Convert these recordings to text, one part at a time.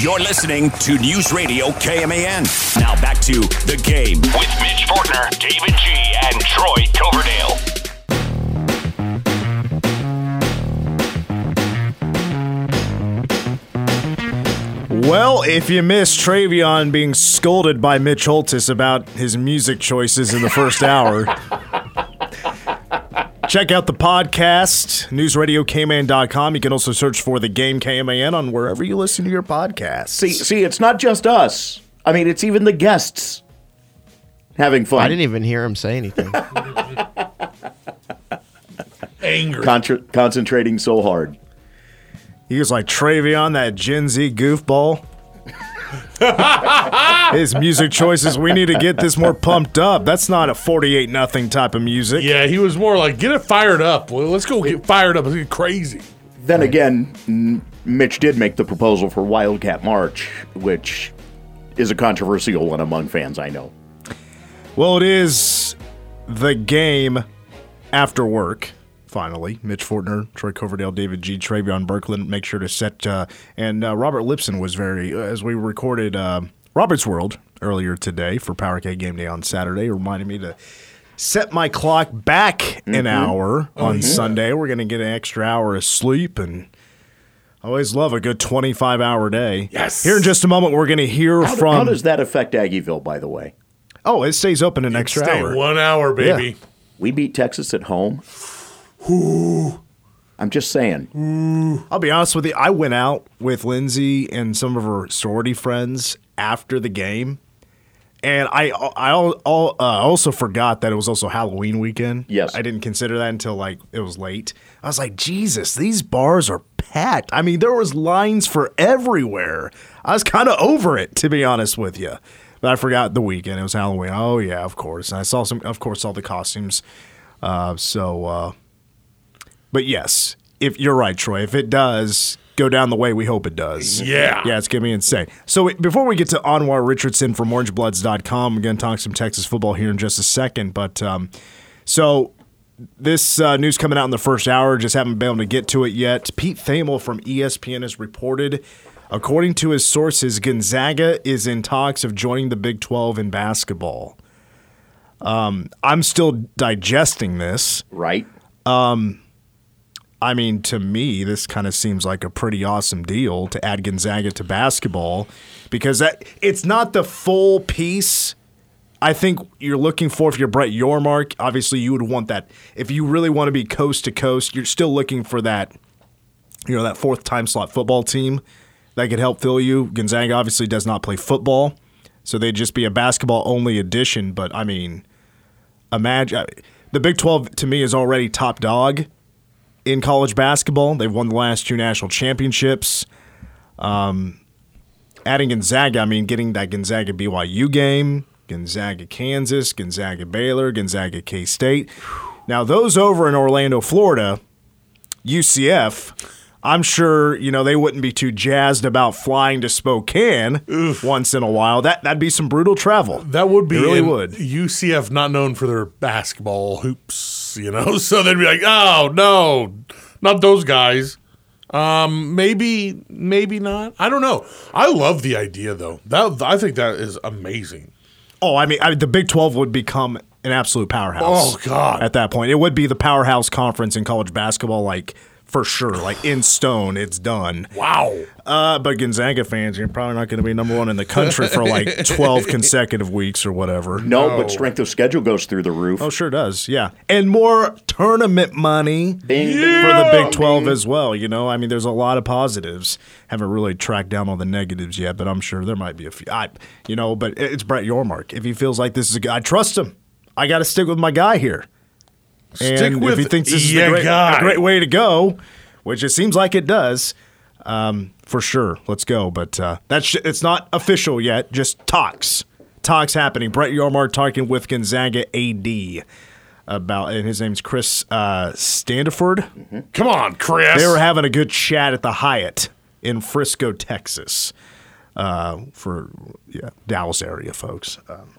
You're listening to News Radio KMAN. Now back to the game with Mitch Fortner, David G, and Troy Coverdale. Well, if you missed Travion being scolded by Mitch Holthus about his music choices in the first hour, check out the podcast, newsradiokman.com. You can also search for the game KMAN on wherever you listen to your podcast. See, see, it's not just us. I mean, it's even the guests having fun. I didn't even hear him say anything. Angry. Contra- concentrating so hard. He was like Travion, that Gen Z goofball. His music choices, we need to get this more pumped up. That's not a 48 nothing type of music. Yeah, he was more like, get it fired up. Well, let's go get fired up. Let's get crazy. Then again, Mitch did make the proposal for Wildcat March, which is a controversial one among fans, I know. Well, it is the game after work. Finally, Mitch Fortner, Troy Coverdale, David G, Travion Berkland. Make sure to set. Uh, and uh, Robert Lipson was very, uh, as we recorded uh, Robert's World earlier today for Power Cat Game Day on Saturday, reminded me to set my clock back an hour on Sunday. We're going to get an extra hour of sleep and. I always love a good 25 hour day. Yes. Here in just a moment, we're going to hear How, from. how does that affect Aggieville, by the way? oh, it stays open an extra Stay hour. one hour, baby. We beat Texas at home. I'm just saying. I'll be honest with you. I went out with Lindsay and some of her sorority friends after the game, and I I al- uh, also forgot that it was also Halloween weekend. Yes. I didn't consider that until like it was late. I was like, Jesus, these bars are packed. I mean, there was lines for everywhere. I was kind of over it, to be honest with you. But I forgot the weekend. It was Halloween. Oh yeah, of course. And I saw some, of course, all the costumes. Uh, so. Uh, but yes, if you're right, Troy, if it does go down the way we hope it does. Yeah. Yeah, it's going to be insane. So before we get to Anwar Richardson from orangebloods.com, we're going to talk some Texas football here in just a second. But um, so this uh, news coming out in the first hour, just haven't been able to get to it yet. Pete Thamel from ESPN has reported, according to his sources, Gonzaga is in talks of joining the Big 12 in basketball. Um, I'm still digesting this. Right? I mean, to me, this kind of seems like a pretty awesome deal to add Gonzaga to basketball because that it's not the full piece. I think you're looking for if you're Brett Yormark, obviously you would want that. If you really want to be coast to coast, you're still looking for that, you know, that fourth time slot football team that could help fill you. Gonzaga obviously does not play football, so they'd just be a basketball only addition. But I mean, imagine uh, the Big 12 to me is already top dog in college basketball. They've won the last two national championships. Um, adding Gonzaga, I mean, getting that Gonzaga BYU game, Gonzaga Kansas, Gonzaga Baylor, Gonzaga K State. Now, those over in Orlando, Florida, UCF, I'm sure you know they wouldn't be too jazzed about flying to Spokane once in a while. That that'd be some brutal travel. That would be It really would. UCF not known for their basketball hoops, you know. So they'd be like, "Oh no, not those guys." Um, maybe, maybe not. I don't know. I love the idea though. That I think that is amazing. Oh, I mean, I, the Big 12 would become an absolute powerhouse. Oh, God. At that point, it would be the powerhouse conference in college basketball, like for sure, like in stone, it's done. Wow. Uh, but Gonzaga fans, you're probably not going to be number one in the country for like 12 consecutive weeks or whatever. No, but strength of schedule goes through the roof. Oh, sure does. Yeah. And more tournament money Bing, for the Big 12 as well. You know, I mean, there's a lot of positives. Haven't really tracked down all the negatives yet, but I'm sure there might be a few. I, you know, but it's Brett Yormark. If he feels like this is a guy, I trust him. I got to stick with my guy here. Stick and with if he thinks this is a great, a great way to go, which it seems like it does, um, for sure, let's go. But uh, that's it's not official yet. Just talks, talks happening. Brett Yormark talking with Gonzaga AD about, and his name's Chris uh, Standiford. Come on, Chris. They were having a good chat at the Hyatt in Frisco, Texas, uh, for yeah Dallas area folks. Um,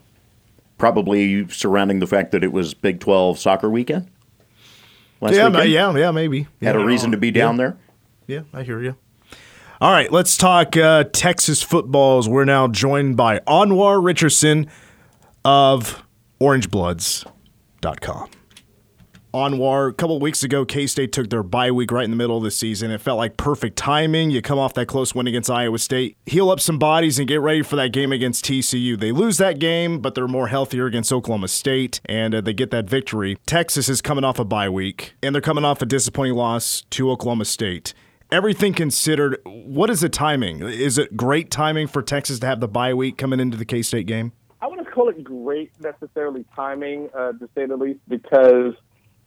Probably surrounding the fact that it was Big 12 soccer weekend. Last yeah, weekend? yeah, yeah, maybe. Had a reason to be down there. Yeah, I hear you. All right, let's talk uh, Texas footballs. We're now joined by Anwar Richardson of OrangeBloods.com. Anwar, a couple weeks ago, K State took their bye week right in the middle of the season. It felt like perfect timing. You come off that close win against Iowa State, heal up some bodies, and get ready for that game against TCU. They lose that game, but they're more healthier against Oklahoma State, and uh, they get that victory. Texas is coming off a bye week, and they're coming off a disappointing loss to Oklahoma State. Everything considered, what is the timing? Is it great timing for Texas to have the bye week coming into the K State game? I wouldn't call it great necessarily timing, uh, to say the least, because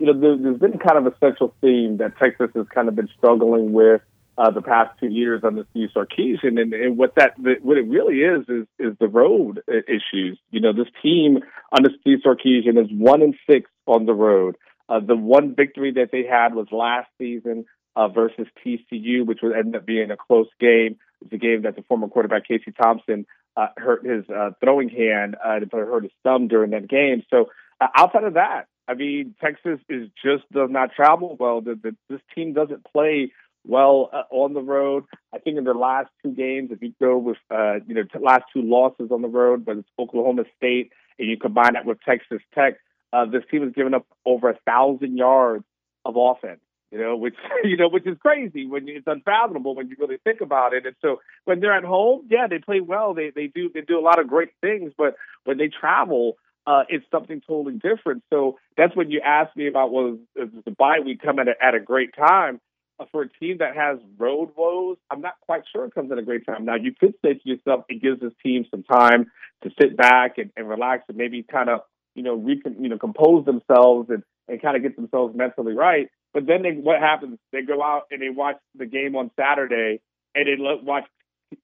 you know, there, has been kind of a central theme that Texas has kind of been struggling with uh, the past two years under Steve Sarkisian, and, and what that what it really is is is the road issues. You know, this team under Steve Sarkisian is one and six on the road. Uh, the one victory that they had was last season uh, versus TCU, which would end up being a close game. It's a game that the former quarterback Casey Thompson uh, hurt his uh, throwing hand, uh, hurt his thumb during that game. So uh, outside of that, I mean, Texas is just does not travel well. The, the, this team doesn't play well uh, on the road. I think in the last two games, if you go with uh, you know last two losses on the road, but it's Oklahoma State, and you combine that with Texas Tech, uh, this team has given up over a thousand yards of offense. You know, which you know, which is crazy when it's unfathomable when you really think about it. And so when they're at home, yeah, they play well. They they do they do a lot of great things, but when they travel, uh, it's something totally different. So that's when you asked me about was well, the bye week come at a, at a great time uh, for a team that has road woes. I'm not quite sure it comes at a great time. Now you could say to yourself, it gives this team some time to sit back and, and relax and maybe kind of you know recon, you know compose themselves and and kind of get themselves mentally right. But then they, what happens? They go out and they watch the game on Saturday and they watch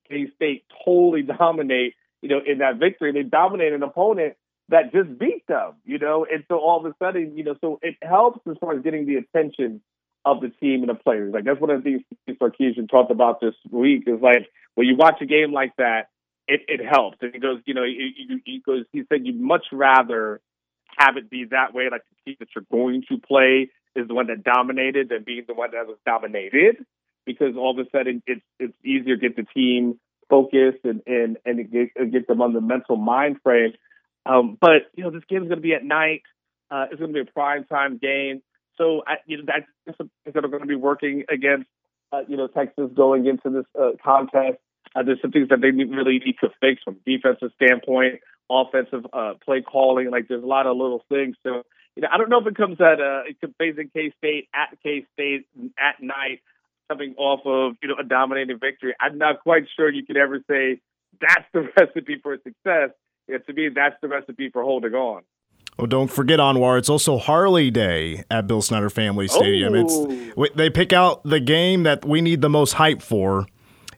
K State totally dominate. You know, in that victory, they dominate an opponent that just beat them, you know, and so all of a sudden, you know, so it helps as far as getting the attention of the team and the players. Like that's one of the things Steve Sarkisian talked about this week is like when you watch a game like that, it, it helps. And he goes, you know, he, he goes, he said you'd much rather have it be that way, like the team that you're going to play is the one that dominated than being the one that was dominated, because all of a sudden it's it's easier to get the team focused and and and get, get them on the mental mind frame um, but you know, this game is going to be at night. Uh, it's going to be a prime time game. So I, you know, that's that are going to be working against uh, you know Texas going into this uh, contest. Uh, there's some things that they really need to fix from defensive standpoint, offensive uh, play calling. Like there's a lot of little things. So you know, I don't know if it comes at uh, it could K State at K State at night, coming off of you know a dominating victory. I'm not quite sure you could ever say that's the recipe for success yeah, to me, that's the recipe for holding on. Oh, don't forget, Anwar, it's also Harley Day at Bill Snyder Family Stadium. Oh. It's They pick out the game that we need the most hype for,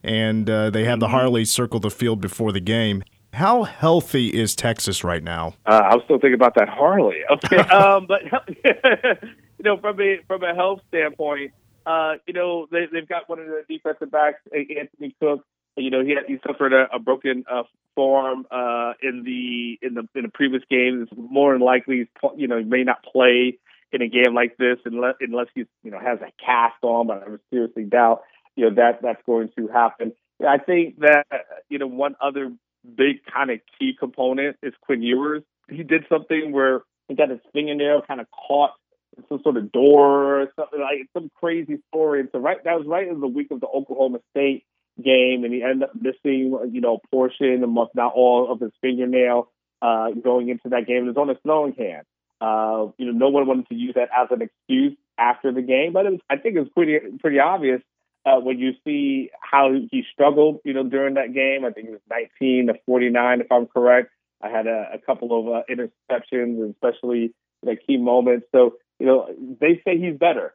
and uh, they have the mm-hmm. Harley circle the field before the game. How healthy is Texas right now? Uh, I was still thinking about that Harley. Okay, um, but you know, from a from a health standpoint, uh, you know they, they've got one of the defensive backs, Anthony Cook. You know, he had, he suffered a, a broken uh, forearm uh, in the in the in the previous games. More than likely, you know, he may not play in a game like this unless unless he you know has a cast on. But I would seriously doubt you know that that's going to happen. I think that you know one other big kind of key component is Quinn Ewers. He did something where he got his fingernail kind of caught in some sort of door or something like some crazy story. And so right that was right in the week of the Oklahoma State game, and he ended up missing, you know, portion, if not all, of his fingernail uh, going into that game. It was on his throwing hand. Uh, you know, no one wanted to use that as an excuse after the game, but was, I think it was pretty pretty obvious uh, when you see how he struggled. You know, during that game, I think it was 19 to 49, if I'm correct. I had a, a couple of uh, interceptions, especially in key moments. So, you know, they say he's better.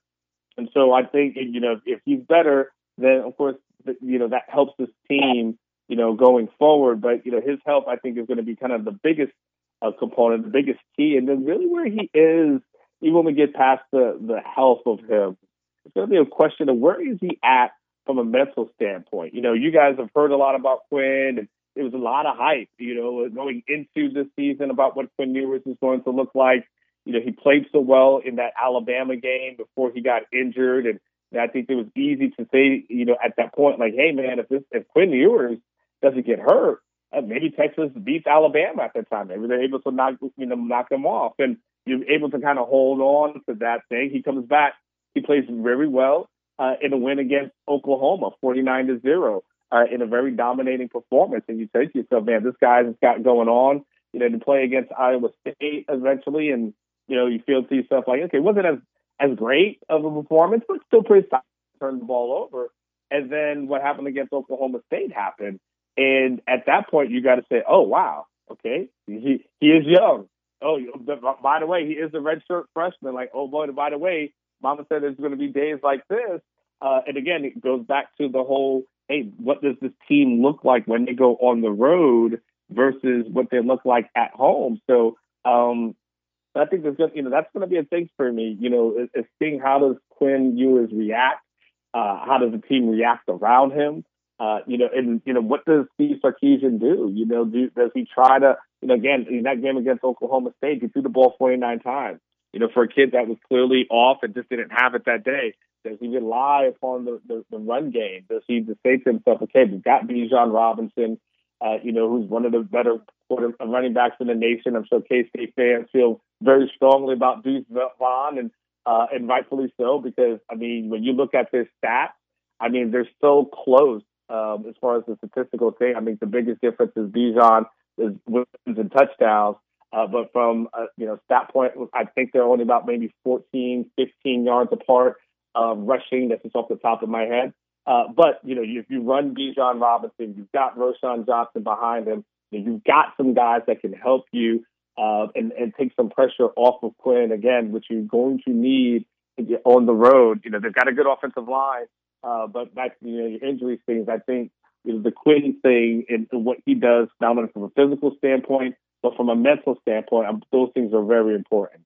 And so I think, you know, if he's better, then of course you know that helps this team, you know, going forward. But you know, his health I think is going to be kind of the biggest uh, component, the biggest key, and then really where he is, even when we get past the the health of him, it's going to be a question of where is he at from a mental standpoint. You know, you guys have heard a lot about Quinn, and there was a lot of hype, you know, going into this season about what Quinn Ewers is going to look like. You know, he played so well in that Alabama game before he got injured, And I think it was easy to say, you know, at that point, like, hey, man, if this if Quinn Ewers doesn't get hurt, uh, maybe Texas beats Alabama at that time. Maybe they're able to knock you know knock them off, and you're able to kind of hold on to that thing. He comes back, he plays very well uh, in a win against Oklahoma, 49 to zero, uh, in a very dominating performance. And you say to yourself, man, this guy's got going on. You know, to play against Iowa State eventually, and you know, you feel to yourself like, okay, wasn't as as great of a performance, but still pretty solid. Turn the ball over, and then what happened against Oklahoma State happened, and at that point, you got to say, oh wow, okay, he he is young. Oh, by the way, he is a redshirt freshman. Like, oh boy, by the way, Mama said there's going to be days like this. Uh, and again, it goes back to the whole, hey, what does this team look like when they go on the road versus what they look like at home? So um, I think there's just, you know, that's going to be a thing for me, you know, is, seeing how does Quinn Ewers react? Uh, how does the team react around him? Uh, you know, and you know, what does Steve Sarkisian do? You know, do, does he try to, you know, again in that game against Oklahoma State, he threw the ball 49 times. You know, for a kid that was clearly off and just didn't have it that day, does he rely upon the, the, the run game? Does he just say to himself, okay, we've got Bijan Robinson, uh, you know, who's one of the better running backs in the nation. I'm sure K State fans feel very strongly about Deuce Vaughn, and uh, and rightfully so because I mean, when you look at this stat, I mean, they're so close um, as far as the statistical thing. I mean, the biggest difference is Bijan is wins and touchdowns. Uh, but from uh, you know stat point, I think they're only about maybe 14, 15 yards apart rushing. That's just off the top of my head. Uh, but you know, if you run Bijan Robinson, you've got Roschon Johnson behind him. You've got some guys that can help you uh, and, and take some pressure off of Quinn again, which you're going to need on the road. You know, they've got a good offensive line, uh, but back you know, your injury things, I think you know, the Quinn thing and what he does, not only from a physical standpoint, but from a mental standpoint, um, those things are very important.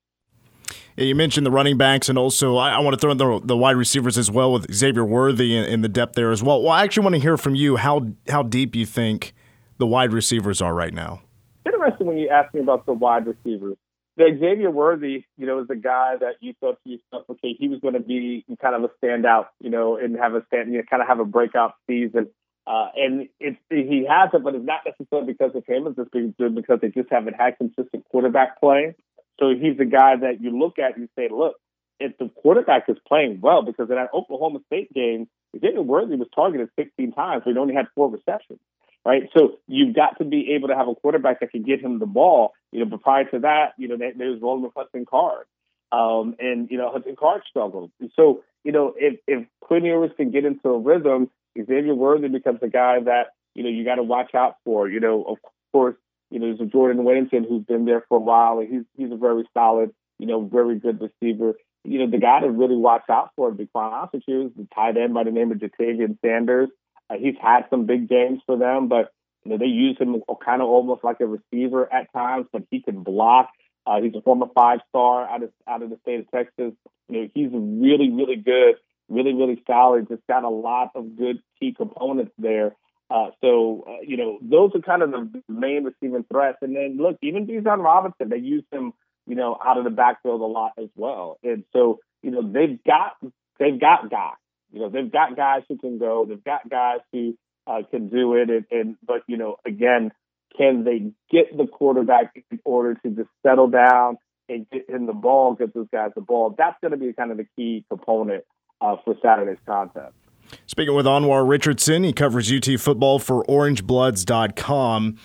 You mentioned the running backs, and also I, I want to throw in the, the, wide receivers as well with Xavier Worthy in, in, the depth there as well. Well, I actually want to hear from you how how deep you think the wide receivers are right now. Interesting when you ask me about the wide receivers. The Xavier Worthy, you know, is the guy that you thought to yourself, okay, he was going to be kind of a standout, you know, and have a stand, you know, kind of have a breakout season. Uh, and it's, he has it, but it's not necessarily because of him. It's just because they just haven't had consistent quarterback play. So he's the guy that you look at and you say, look, if the quarterback is playing well, because in that Oklahoma State game, Xavier Worthy was targeted 16 times, but he only had four receptions right? So you've got to be able to have a quarterback that can get him the ball. You know, but prior to that, you know, there was Roland Hudson Card, um, and you know Hudson Card struggled. So you know, if if Quinn Ewers can get into a rhythm, Xavier Worthy becomes a guy that you know you got to watch out for. You know, of course, you know there's a Jordan Whittington who's been there for a while, and he's he's a very solid, you know, very good receiver. You know, the guy to really watch out for, to be quite honest with you, is the tight end by the name of Ja'Tavion Sanders. He's had some big games for them, but you know they use him kind of almost like a receiver at times, but he can block. Uh, he's a former five star out of out of the state of Texas. You know he's really really good, really really solid. Just got a lot of good key components there. Uh, so uh, you know those are kind of the main receiving threats. And then look, even Bijan Robinson, they use him you know out of the backfield a lot as well. And so you know they've got they've got guys. You know, they've got guys who can go. They've got guys who uh, can do it. And, and but you know, again, can they get the quarterback in order to just settle down and get in the ball, get those guys the ball? That's going to be kind of the key component uh, for Saturday's contest. Speaking with Anwar Richardson, he covers UT football for OrangeBloods.com.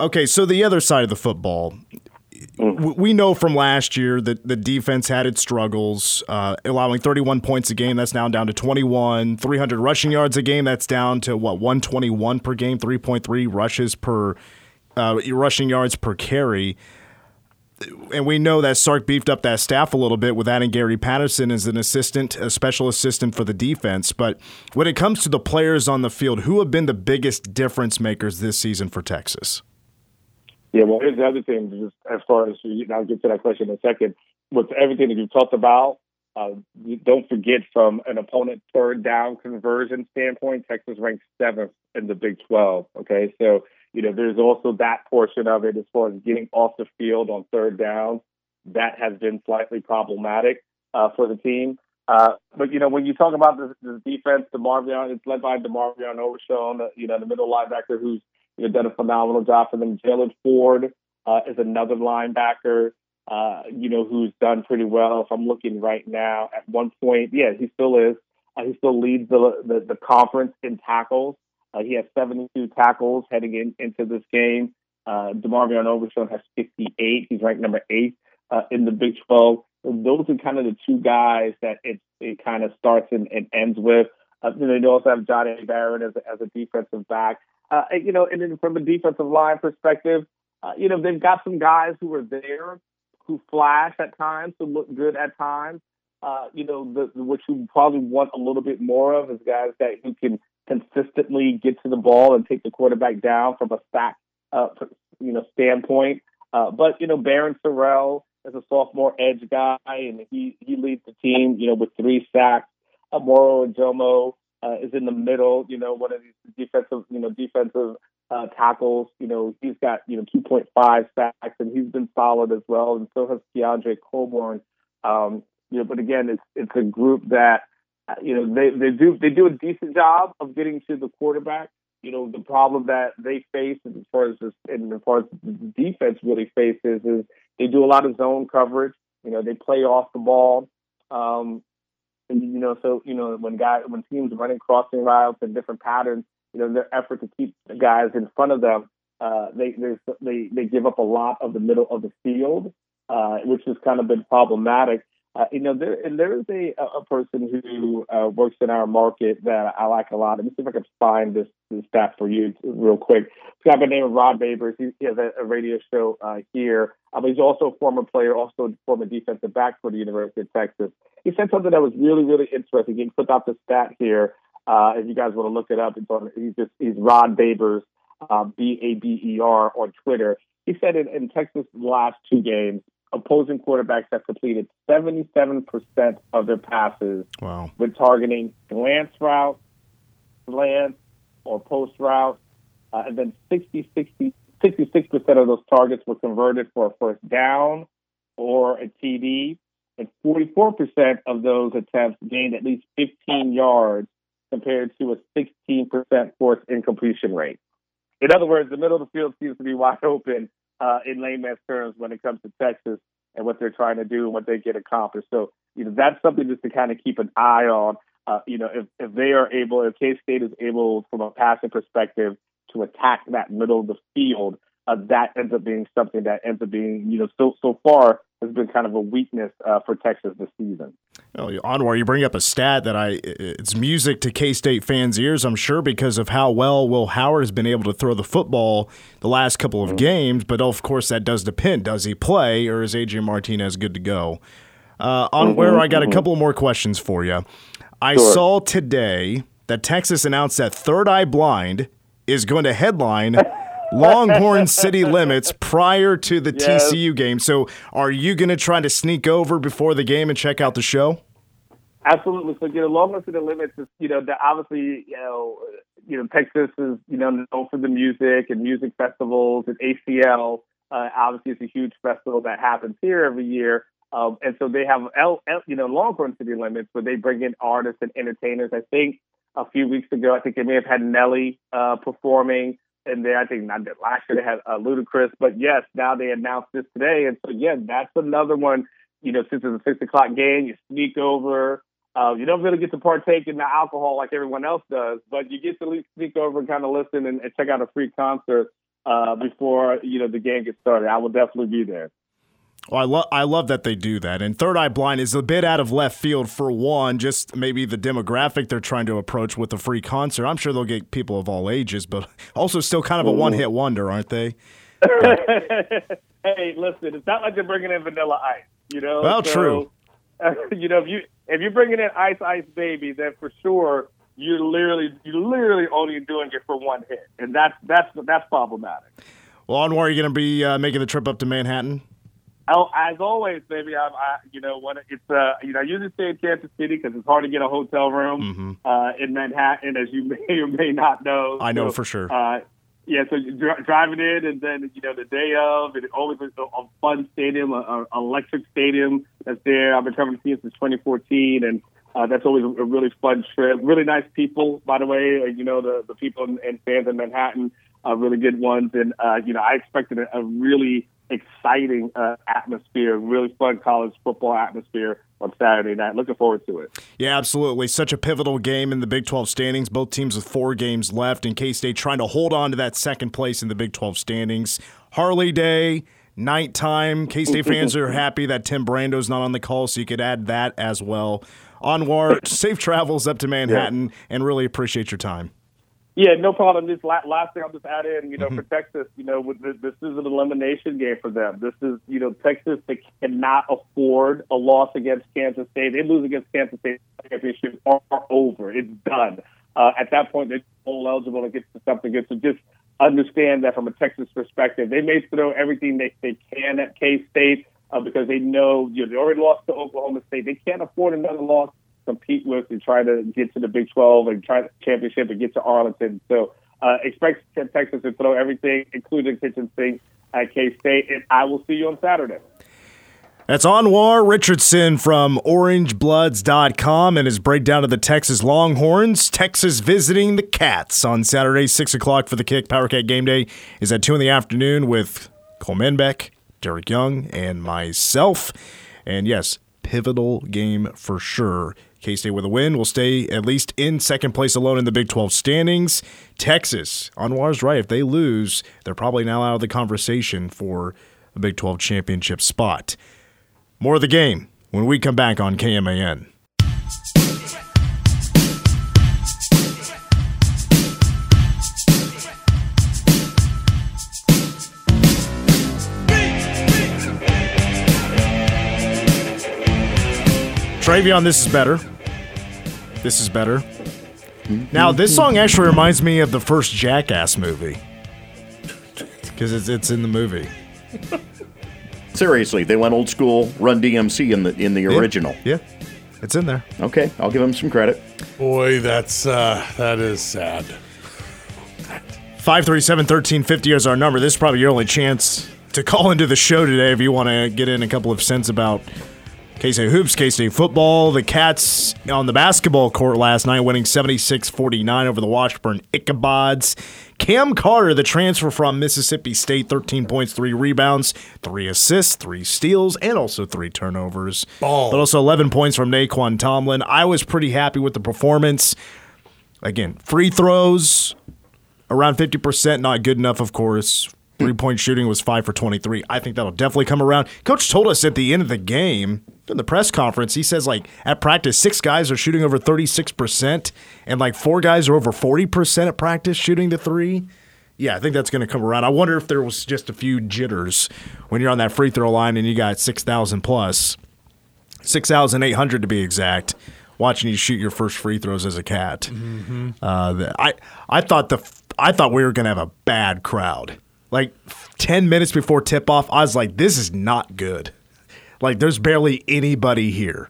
Okay, so the other side of the football, we know from last year that the defense had its struggles, uh, allowing 31 points a game. That's now down to 21. 300 rushing yards a game. That's down to what 121 per game. 3.3 rushes per uh, rushing yards per carry. And we know that Sark beefed up that staff a little bit with adding Gary Patterson as an assistant, a special assistant for the defense. But when it comes to the players on the field, who have been the biggest difference makers this season for Texas? Yeah, well, here's the other thing, just as far as you I'll get to that question in a second. With everything that you've talked about, uh, don't forget from an opponent third down conversion standpoint, Texas ranks seventh in the Big 12. Okay, so you know there's also that portion of it as far as getting off the field on third down. That has been slightly problematic uh, for the team. Uh, but you know, when you talk about the, the defense, DeMarvion, it's led by DeMarvion Overshown, uh, you know, the middle linebacker who's you know, done a phenomenal job for them. Jaylan Ford uh, is another linebacker, uh, you know, who's done pretty well. If I'm looking right now, at one point, yeah, he still is. Uh, he still leads the, the, the conference in tackles. Uh, he has 72 tackles heading in, into this game. Uh, DeMarvion Overshown has 58. He's ranked number eight uh, in the Big 12. Those are kind of the two guys that it, it kind of starts and, and ends with. Uh, then they also have Johnny Barron as as a defensive back. Uh, you know, and then from a defensive line perspective, uh, you know, they've got some guys who are there who flash at times, who look good at times. Uh, you know, the, what you probably want a little bit more of is guys that who can consistently get to the ball and take the quarterback down from a sack, uh, you know, standpoint. Uh, but you know, Barryn Sorrell is a sophomore edge guy, and he he leads the team, you know, with three sacks. Uh, Moro Ojomo uh, is in the middle, you know, one of these defensive, you know, defensive uh, tackles. You know, he's got you know 2.5 sacks, and he's been solid as well. And so has Keondre Coburn. Um, you know, but again, it's it's a group that uh, you know they they do they do a decent job of getting to the quarterback. You know, the problem that they face as far as this, and as far as the defense really faces is they do a lot of zone coverage. You know, they play off the ball. Um, and, you know, so you know when guys when teams running crossing routes and different patterns, you know, their effort to keep the guys in front of them, uh, they they they give up a lot of the middle of the field, uh, which has kind of been problematic. Uh, you know, there and there is a a person who uh, works in our market that I like a lot. Let me see if I can find this, this stat for you real quick. This guy by the name of Rod Babers. He, he has a, a radio show uh, here. Um, he's also a former player, also a former defensive back for the University of Texas. He said something that was really, really interesting. He put out the stat here. Uh, if you guys want to look it up, it's on. He's just he's Rod Babers, uh, B A B E R on Twitter. He said in, in Texas' last two games, opposing quarterbacks have completed 77% of their passes Wow. with targeting glance routes, slant, or post routes. Uh, and then 60, 60, 66% of those targets were converted for a first down or a TD. And 44% of those attempts gained at least 15 yards compared to a 16% forced incompletion rate. In other words, the middle of the field seems to be wide open uh, in layman's terms when it comes to Texas and what they're trying to do and what they get accomplished. So, you know, that's something just to kind of keep an eye on. Uh, you know, if, if they are able, if K State is able, from a passing perspective, to attack that middle of the field, uh, that ends up being something that ends up being, you know, so so far has been kind of a weakness uh, for Texas this season. Oh, Anwar, you bring up a stat that I it's music to K State fans' ears, I'm sure, because of how well Will Howard has been able to throw the football the last couple of games. But of course, that does depend. Does he play, or is Adrian Martinez good to go? Uh, Anwar I got a couple more questions for you. I Sure. saw today that Texas announced that Third Eye Blind is going to headline Longhorn City Limits prior to the Yes. TCU game. So, are you going to try to sneak over before the game and check out the show? Absolutely. So, you know, Longhorn city Limits is, you know, the, obviously, you know, you know, Texas is, you know, known for the music and music festivals and ACL. Uh, obviously, it's a huge festival that happens here every year. Um, and so they have, L, L, you know, Longhorn City Limits where they bring in artists and entertainers. I think a few weeks ago, I think they may have had Nelly uh, performing. And then I think not that last year they had uh, Ludacris. But yes, now they announced this today. And so, yeah, that's another one. You know, since it's a six o'clock game, you sneak over. Uh, you don't really get to partake in the alcohol like everyone else does, but you get to at least sneak over and kind of listen and, and check out a free concert uh, before you know the game gets started. I will definitely be there. Well, I love I love that they do that. And Third Eye Blind is a bit out of left field for one, just maybe the demographic they're trying to approach with a free concert. I'm sure they'll get people of all ages, but also still kind of a one hit wonder, aren't they? hey, listen, it's not like they're bringing in Vanilla Ice, you know. Well, true. you know, if you if you're bringing in Ice Ice Baby, then for sure you're literally you're literally only doing it for one hit, and that's that's that's problematic. Well, Anwar, are you going to be uh, making the trip up to Manhattan? Oh, as always, baby. I'm, I, you know, when it's, uh, you know, I usually stay in Kansas City because it's hard to get a hotel room uh, in Manhattan, as you may or may not know. I know So, for sure. Uh, yeah, so dri- driving in, and then you know the day of, and it always is a, a fun stadium, a, a electric stadium that's there. I've been coming to see it since 2014, and Uh, that's always a really fun trip. Really nice people, by the way. Uh, you know, the, the people and, and fans in Manhattan are really good ones. And, uh, you know, I expected a, a really exciting uh, atmosphere, really fun college football atmosphere on Saturday night. Looking forward to it. Yeah, absolutely. Such a pivotal game in the Big 12 standings. Both teams with four games left, and K State trying to hold on to that second place in the Big 12 standings. Harley Day, nighttime. K State fans are happy that Tim Brando's not on the call, so you could add that as well. Anwar, safe travels up to Manhattan, and really appreciate your time. Yeah, no problem. This last, last thing I'll just add in, you know, for Texas, you know, with this, this is an elimination game for them. This is, you know, Texas they cannot afford a loss against Kansas State. They lose against Kansas State, championship are, are over. It's done. Uh, at that point, they're all eligible to get to something good. So just understand that from a Texas perspective, they may throw everything they, they can at K State uh, because they know you know they already lost to Oklahoma State. They can't afford another loss compete with and try to get to the Big 12 and try championship and get to Arlington. So uh, expect Texas to throw everything, including kitchen sink, at K State. And I will see you on Saturday. That's Anwar Richardson from OrangeBloods.com and his breakdown of the Texas Longhorns. Texas visiting the Cats on Saturday, 6 o'clock for the kick. Power Cat Game Day is at 2 in the afternoon with Cole Menbeck, Derek Young, and myself. And yes, pivotal game for sure. K State with a win will stay at least in second place alone in the Big 12 standings. Texas, Anwar's right. If they lose, they're probably now out of the conversation for the Big 12 championship spot. More of the game when we come back on KMAN. Travion, this is better. This is better. Now, this song actually reminds me of the first Jackass movie because it's, it's in the movie. Seriously, they went old school Run DMC in the in the original. Yeah, it's in there. Okay, I'll give them some credit. Boy, that's uh, that is sad. 537 1350 is our number. This is probably your only chance to call into the show today if you want to get in a couple of cents about K State Hoops, K State football. The Cats on the basketball court last night winning 76 49 over the Washburn Ichabods. Cam Carter, the transfer from Mississippi State, 13 points, 3 rebounds, 3 assists, 3 steals, and also 3 turnovers. Ball. But also 11 points from Nae'Qwan Tomlin. I was pretty happy with the performance. Again, free throws around 50%, not good enough, of course. Three point shooting was 5 for 23. I think that'll definitely come around. Coach told us at the end of the game, in the press conference, he says, like, at practice, six guys are shooting over 36%, and like four guys are over 40% at practice shooting the three. Yeah, I think that's going to come around. I wonder if there was just a few jitters when you're on that free throw line and you got 6,000 plus, 6,800 to be exact, watching you shoot your first free throws as a cat. Uh, I I thought the I thought we were going to have a bad crowd. Like 10 minutes before tip off, I was like, this is not good. Like there's barely anybody here.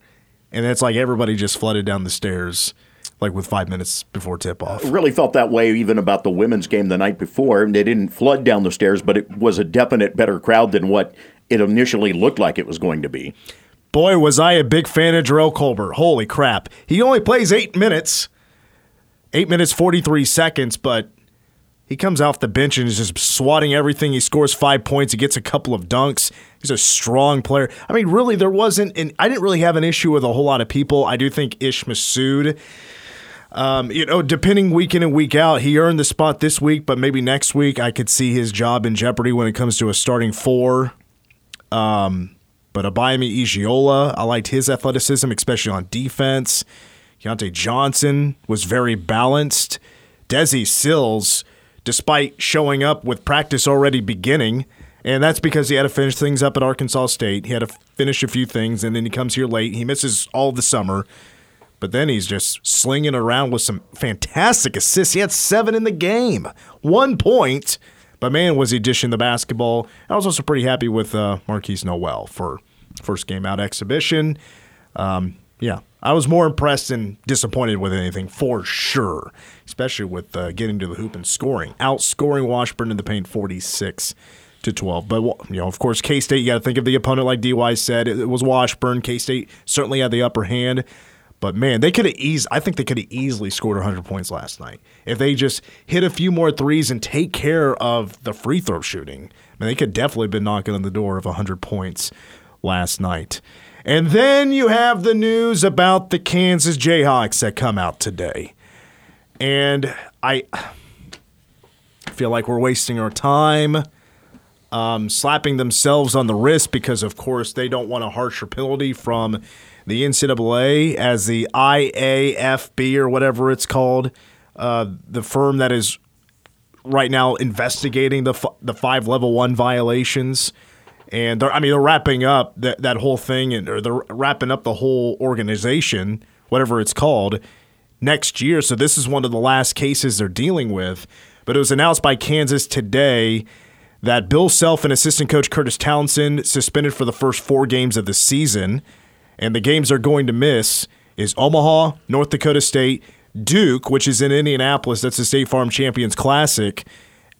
And it's like everybody just flooded down the stairs like with 5 minutes before tip off. Really felt that way even about the women's game the night before. They didn't flood down the stairs, but it was a definite better crowd than what it initially looked like it was going to be. Boy, was I a big fan of Jerrell Colbert. Holy crap. He only plays 8 minutes. 8 minutes 43 seconds, but he comes off the bench and is just swatting everything. He scores five points. He gets a couple of dunks. He's a strong player. I mean, really, there wasn't, and I didn't really have an issue with a whole lot of people. I do think Ish Massoud, um, you know, depending week in and week out, he earned the spot this week, but maybe next week I could see his job in jeopardy when it comes to a starting four. Um, but Abayomi Iyiola, I liked his athleticism, especially on defense. Keontae Johnson was very balanced. Desi Sills despite showing up with practice already beginning. And that's because he had to finish things up at Arkansas State. He had to finish a few things, and then he comes here late. He misses all the summer. But then he's just slinging around with some fantastic assists. He had seven in the game, one point. But man, was he dishing the basketball. I was also pretty happy with uh, Markquis Nowell for first game out exhibition. Um, yeah, I was more impressed and disappointed with anything for sure, especially with uh, getting to the hoop and scoring, outscoring Washburn in the paint 46 to 12. But you know, of course, K State. You got to think of the opponent like Dy said. It was Washburn. K State certainly had the upper hand, But man, they could have easy. I think they could have easily scored 100 points last night if they just hit a few more threes and take care of the free throw shooting. I mean, they could definitely been knocking on the door of 100 points last night. And then you have the news about the Kansas Jayhawks that come out today. And I feel like we're wasting our time um, slapping themselves on the wrist because, of course, they don't want a harsher penalty from the NCAA as the IARP or whatever it's called, uh, the firm that is right now investigating the f- the five level one violations. And they're, I mean, they're wrapping up that, that whole thing, and or they're wrapping up the whole organization, whatever it's called, next year. So this is one of the last cases they're dealing with. But it was announced by Kansas today that Bill Self and assistant coach Curtis Townsend suspended for the first four games of the season. And the games they're going to miss is Omaha, North Dakota State, Duke, which is in Indianapolis. That's the State Farm Champions Classic.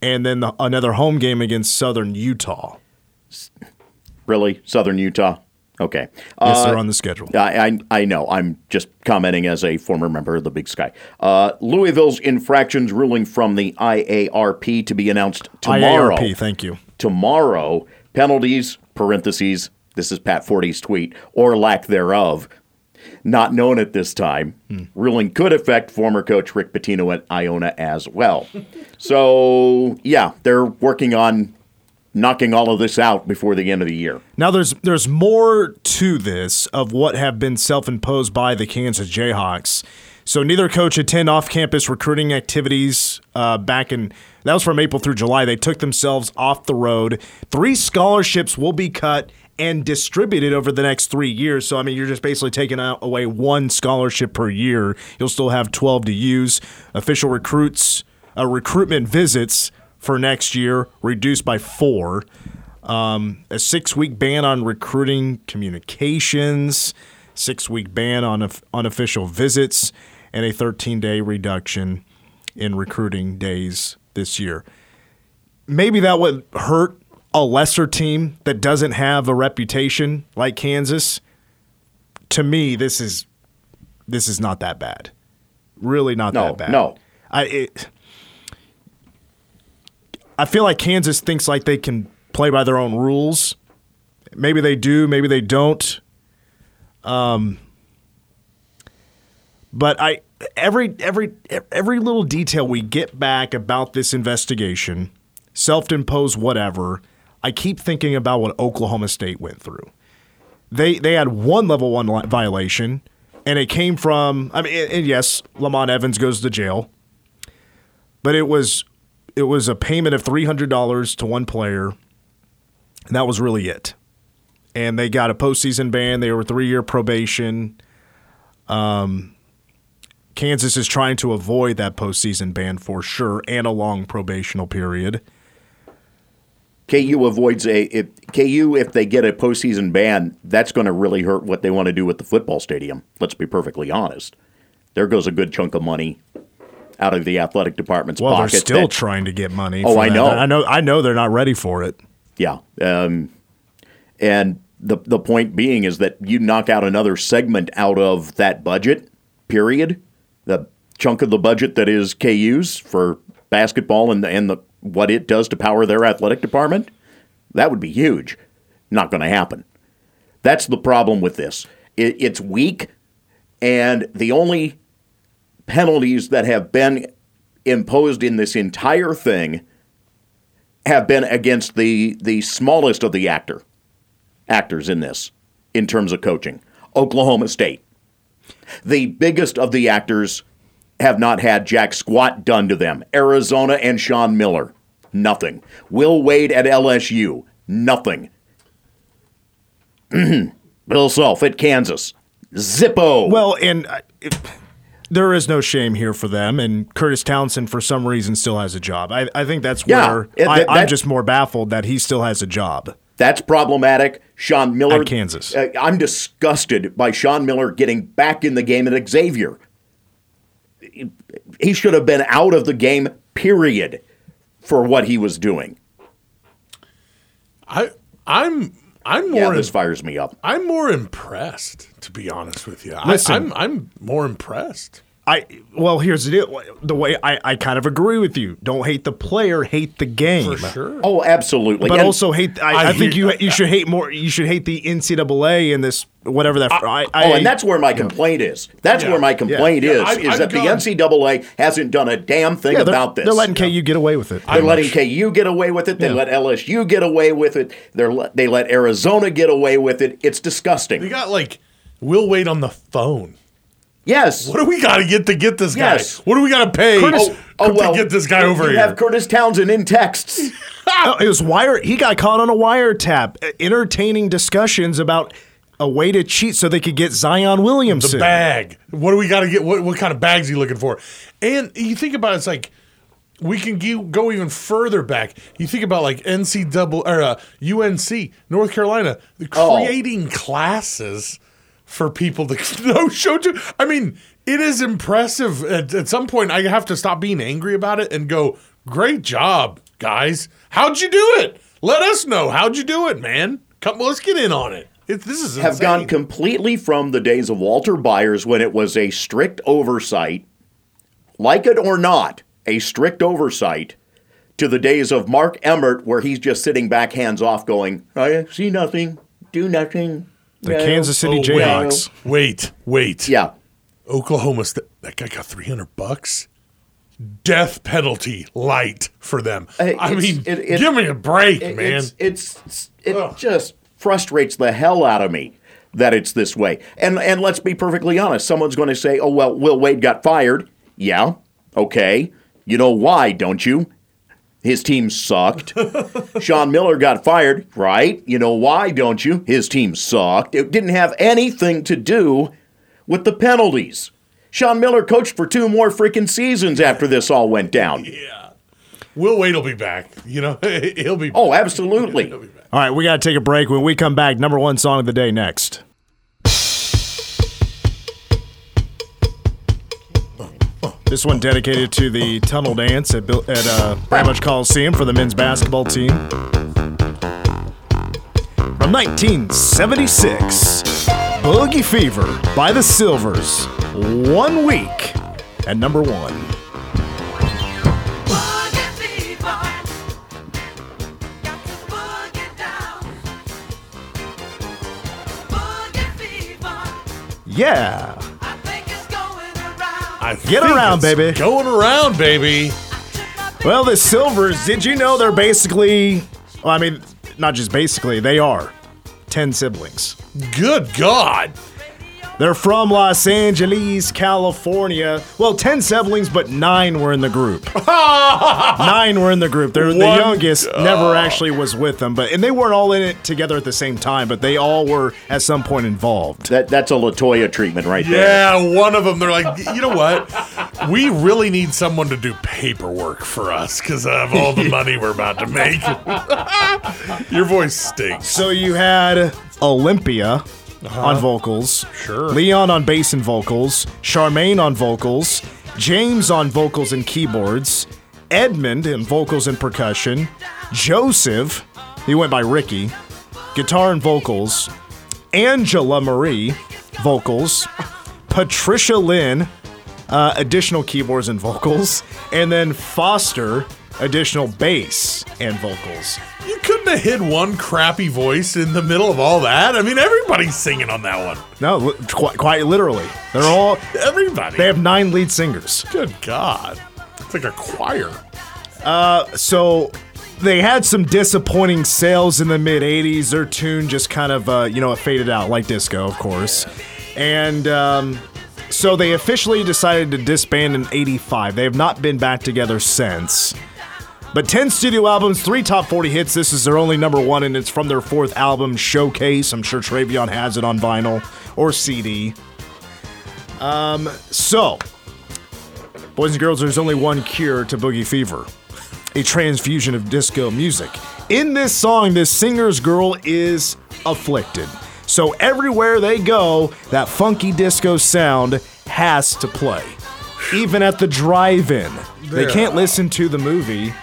And then the, another home game against Southern Utah. Really? Southern Utah? Okay. Yes, Uh, they're on the schedule. I, I I know. I'm just commenting as a former member of the Big Sky. Uh, Louisville's infractions ruling from the IARP to be announced tomorrow. IARP, thank you. Tomorrow, penalties (parentheses). This is Pat Forde's tweet or lack thereof. Not known at this time. Ruling could affect former coach Rick Pitino at Iona as well. so yeah, they're working on knocking all of this out before the end of the year. Now there's there's more to this of what have been self-imposed by the Kansas Jayhawks. So neither coach attend off-campus recruiting activities uh, back in that was from April through July. They took themselves off the road. Three scholarships will be cut and distributed over the next three years. So I mean, you're just basically taking away one scholarship per year. You'll still have 12 to use. Official recruits, uh, recruitment visits for next year reduced by four um, a six week ban on recruiting communications, six week ban on of- unofficial visits, and a 13 day reduction in recruiting days this year. Maybe that would hurt a lesser team that doesn't have a reputation like Kansas. To me, this is this is not that bad. Really, not No, that bad. no. I it, I feel like Kansas thinks like they can play by their own rules. Maybe they do, maybe they don't. Um, but I every every every little detail we get back about this investigation, self-imposed whatever, I keep thinking about what Oklahoma State went through. They they had one level 1 violation and it came from I mean and- yes, Lamont Evans goes to jail. But it was it was a payment of $300 to one player and that was really it. And they got a postseason ban. They were three year probation. Um, Kansas is trying to avoid that postseason ban for sure and a long probational period. KU avoids a if KU if they get a postseason ban, that's going to really hurt what they want to do with the football stadium. Let's be perfectly honest. There goes a good chunk of money out of the athletic department's Well, pocket. they're still that- trying to get money. Oh, I that. know. I know. I know they're not ready for it. yeah, um, and the the point being is that you knock out another segment out of that budget. Period. The chunk of the budget that is KU's for basketball and the, and the what it does to power their athletic department. That would be huge. Not going to happen. That's the problem with this. It, it's weak, and the only penalties that have been imposed in this entire thing have been against the the smallest of the actor actors in this in terms of coaching. Oklahoma State. The biggest of the actors have not had jack squat done to them. Arizona and Sean Miller. Nothing. Will Wade at LSU. Nothing. Bill Self at Kansas. Zippo. Well, and uh, it, there is no shame here for them. And Curtis Townsend, for some reason, still has a job. I, I think that's Yeah, where it- I, that- I'm just more baffled that he still has a job. That's problematic. Sean Miller. At Kansas. Uh, I'm disgusted by Sean Miller getting back in the game at Xavier. He should have been out of the game, period, for what he was doing. I I'm I'm more. yeah, this in- fires me up. I'm more impressed, to be honest with you. Listen. I, I'm I'm more impressed. I well, here's the deal. The way I, I kind of agree with you. Don't hate the player, hate the game. For sure. Oh, absolutely. But And- also hate. I, I I, think hear- you you should hate more. You should hate the NCAA and this whatever that. I, I, Oh, and that's where my complaint is. That's Yeah. where my complaint Yeah, is, I- is I've that the NCAA hasn't done a damn thing yeah, about this. they're letting KU get away with it. They're letting KU get away with it. They Yeah. let LSU get away with it. They're le- they let Arizona get away with it. It's disgusting. We got like we'll wait on the phone. Yes. What do we got to get to get this Yes. guy? What do we got to pay Kurtis- to Oh, well, get this guy you- over you here? have Kurtis Townsend in texts. No, it was wire. He got caught on a wiretap, uh, entertaining discussions about a way to cheat so they could get Zion Williamson. the bag. What do we got to get? What, what kind of bags are you looking for? And you think about it, it's like we can ge- go even further back. You think about like NC double or uh, UNC North Carolina the Oh. creating classes for people to no show to. I mean, it is impressive. At, at some point, I have to stop being angry about it and go, "Great job, guys! How'd you do it? Let us know. How'd you do it, man? Come, let's get in on it. it this is have insane. gone completely from the days of Walter Byers when it was a strict oversight, like it or not, a strict oversight, to the days of Mark Emmert where he's just sitting back, hands off, going, I see nothing, do nothing. The no." Kansas City Oh. Jayhawks. Wait, wait. Yeah. Oklahoma, St- that guy got 300 bucks. Death penalty light for them. Uh, I mean, it- it- give me a break, It- man. It's, it's it Ugh. just frustrates the hell out of me that it's this way. And and let's be perfectly honest. Someone's going to say, "Oh well, Will Wade got fired." Yeah, okay. You know why, don't you? His team sucked. Sean Miller got fired, right? You know why, don't you? His team sucked. It didn't have anything to do with the penalties. Sean Miller coached for two more freaking seasons after this all went down. Yeah. Will Wade will be back. You know, he'll be. Oh, absolutely. All right, we got to take a break. When we come back, number one song of the day next. This one dedicated to the tunnel dance at, at uh, Coliseum for the men's basketball team. From 1976, Boogie Fever by the Sylvers. One week at number one. Yeah. I Get around, baby. Going around, baby. Well, the Sylvers, did you know they're basically, well, I mean, not just basically, they are 10 siblings. Good God. They're from Los Angeles, California. Well, 10 siblings, but nine were in the group. nine were in the group. They're, the One- youngest uh. never actually was with them, but and they weren't all in it together at the same time, but they all were at some point involved. That that's a Latoya treatment right there. Yeah, one of them. They're like, you know what? We really need someone to do paperwork for us because of all the money we're about to make. Your voice stinks. So you had Olympia on vocals, Sure. Leon on bass and vocals, Charmaine on vocals, James on vocals and keyboards, Edmund in vocals and percussion, Joseph, he went by Ricky, guitar and vocals, Angela Marie, vocals, Patricia Lynn, uh, additional keyboards and vocals, and then Foster, additional bass and vocals. You couldn't have hid one crappy voice in the middle of all that. I mean, everybody's singing on that one. No, li- quite, quite literally. They're all, Everybody. they have nine lead singers. Good God. It's like a choir. So they had some disappointing sales in the mid 80s. Their tune just kind of, uh, you know, it faded out like disco, of course. And um, so they officially decided to disband in 85. They have not been back together since. But 10 studio albums, three top 40 hits. This is their only number one, and it's from their fourth album, Showcase. I'm sure Travion has it on vinyl or CD. Um, so, boys and girls, there's only one cure to Boogie Fever a transfusion of disco music. In this song, this singer's girl is afflicted. So everywhere they go, that funky disco sound has to play. Even at the drive in. They can't listen to the movie,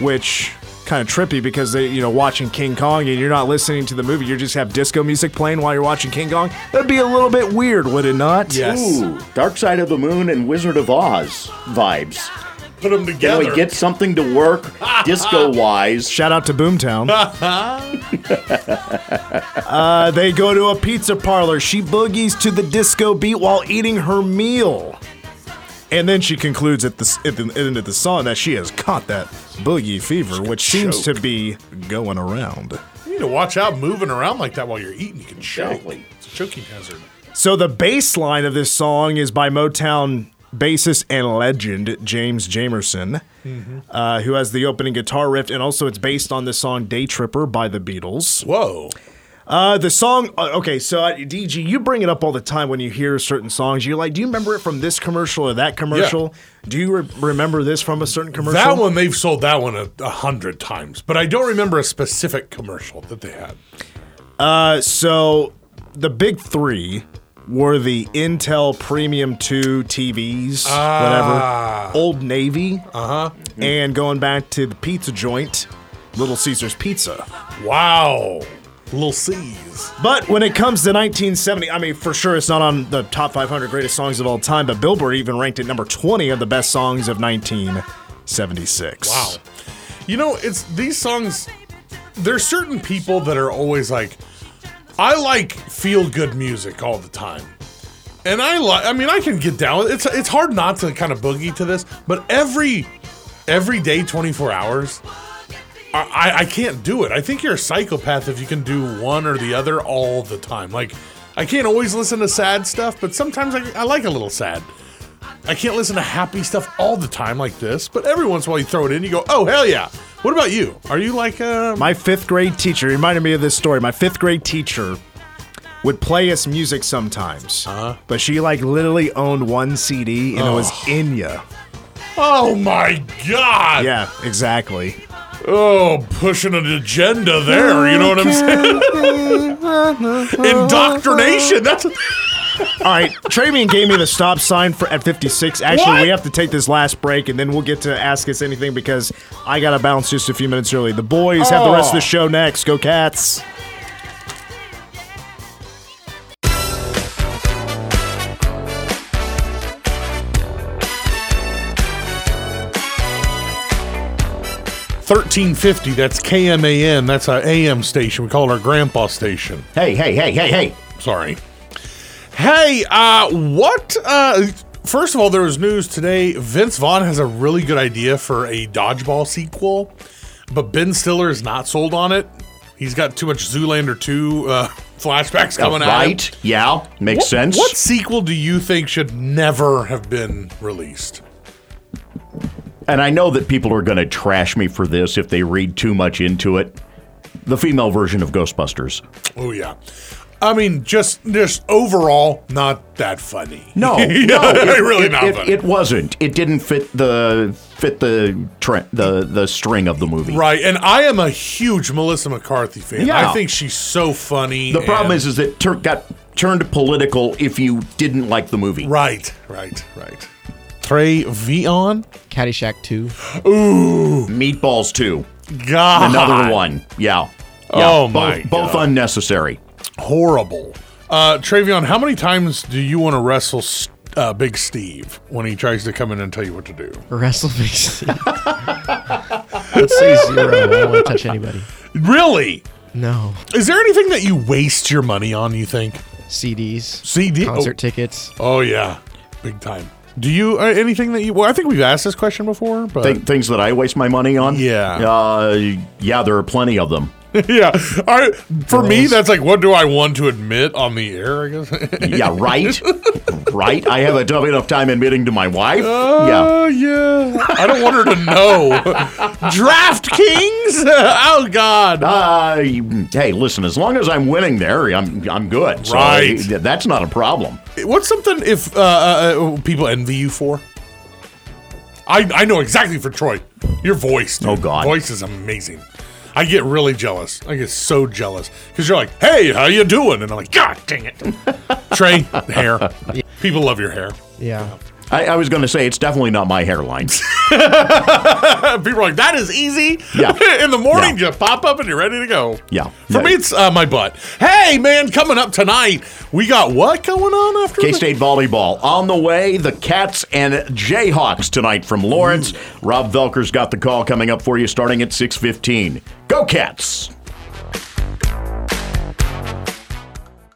which kind of trippy because they, you know, watching King Kong and you're not listening to the movie. You just have disco music playing while you're watching King Kong. That'd be a little bit weird, would it not? Yes. Ooh, Dark Side of the Moon and Wizard of Oz vibes. Put them You know, together. he something to work disco wise. Shout out to Boomtown. uh, they go to a pizza parlor. She boogies to the disco beat while eating her meal. And then she concludes at the, at the end of the song that she has caught that boogie fever, which seems to be going around. you need to watch out moving around like that while you're eating. You can choke. Exactly. It's a choking hazard. So the bass line of this song is by Motown bassist and legend James Jamerson, uh, who has the opening guitar riff, and also it's based on the song "Day Tripper" by the Beatles. Whoa. Uh, the song, uh, okay, so uh, DG, you bring it up all the time when you hear certain songs. You're like, do you remember it from this commercial or that commercial? Do you re- remember this from a certain commercial? That one, they've sold that one a, a hundred times, but I don't remember a specific commercial that they had. Uh, so the big three were the Intel Pentium 2 TVs, Ah. whatever, Old Navy, Uh-huh. and going back to the pizza joint, Little Caesars Pizza. Wow. Little C's. But when it comes to 1970, I mean, for sure it's not on the top 500 greatest songs of all time, but Billboard even ranked it number 20 of the best songs of 1976. Wow. You know, it's these songs. There's certain people that are always like, I like feel good music all the time. And I like, I mean, I can get down. It's it's hard not to kind of boogie to this, but every every day, 24 hours, I, I, can't do it. I think you're a psychopath if you can do one or the other all the time. Like, I can't always listen to sad stuff, but sometimes I, I like a little sad. I can't listen to happy stuff all the time like this, but every once in a while you throw it in, you go, oh, hell yeah. What about you? Are you like, uh, My fifth grade teacher reminded me of this story. My fifth grade teacher would play us music sometimes, Uh-huh. but she like literally owned one CD and it was Enya. oh my God. Yeah, exactly. Oh, pushing an agenda there. You know what I'm saying? Indoctrination. That's. All right, Travion gave me the stop sign for at 56. Actually, What? we have to take this last break, and then we'll get to ask us anything because I got to bounce just a few minutes early. The boys have the rest of the oh. show next. Go Cats! Thirteen fifty. That's KMAN. That's our AM station. We call it our grandpa station. Hey, hey, hey, hey, hey. Sorry. Hey, uh, what? Uh, first of all, there was news today. Vince Vaughn has a really good idea for a dodgeball sequel, but Ben Stiller is not sold on it. He's got too much Zoolander 2 uh, flashbacks coming out. right? Yeah, makes What, sense. What sequel do you think should never have been released? And I know that people are going to trash me for this if they read too much into it. The female version of Ghostbusters. Oh yeah. I mean, just just overall, not that funny. No, no, it, really it, not it, funny. it wasn't. It didn't fit the fit the tre- the the string of the movie. Right, and I am a huge Melissa McCarthy fan. Yeah. I think she's so funny. The problem is, is it tur- got turned political if you didn't like the movie. right, right, right. Trey Vion, Caddyshack 2. Ooh. Meatballs 2. God, Another one. Yeah. Oh, yeah. my both, both God. unnecessary. horrible. Uh, Travion, how many times do you want to wrestle uh, Big Steve when he tries to come in and tell you what to do? Wrestle Big Steve. Let's say zero. I don't want to touch anybody. Really? No. Is there anything that you waste your money on? You think CDs. CD Concert Oh, tickets. oh yeah, big time. Do you uh, anything that you? Well, I think we've asked this question before, but Th- things that I waste my money on. Yeah. Uh, yeah, there are plenty of them. yeah. I, for me, that's like, what do I want to admit on the air? I guess. Yeah, right. right. I have a tough enough time admitting to my wife. yeah. Oh yeah. I don't want her to know. DraftKings. oh God. Uh, hey, listen. As long as I'm winning there, I'm I'm good. So Right. uh, that's not a problem. What's something if uh, uh, uh, people envy you for? I I know exactly for Troy. Your voice. dude. Oh, God. Voice is amazing. I get really jealous. I get so jealous because you're like, "Hey, how you doing?" And I'm like, "God dang it, Trey, hair. People love your hair. Yeah. I, I was going to say it's definitely not my hairline. People are like, that is easy. Yeah. In the morning, Yeah. just pop up and you're ready to go. Yeah. For Yeah. me, it's uh, my butt. Hey, man, coming up tonight, we got what going on after K the- State volleyball on the way. The Cats and Jayhawks tonight from Lawrence. Rob Velker's got the call coming up for you starting at six fifteen. Go Cats!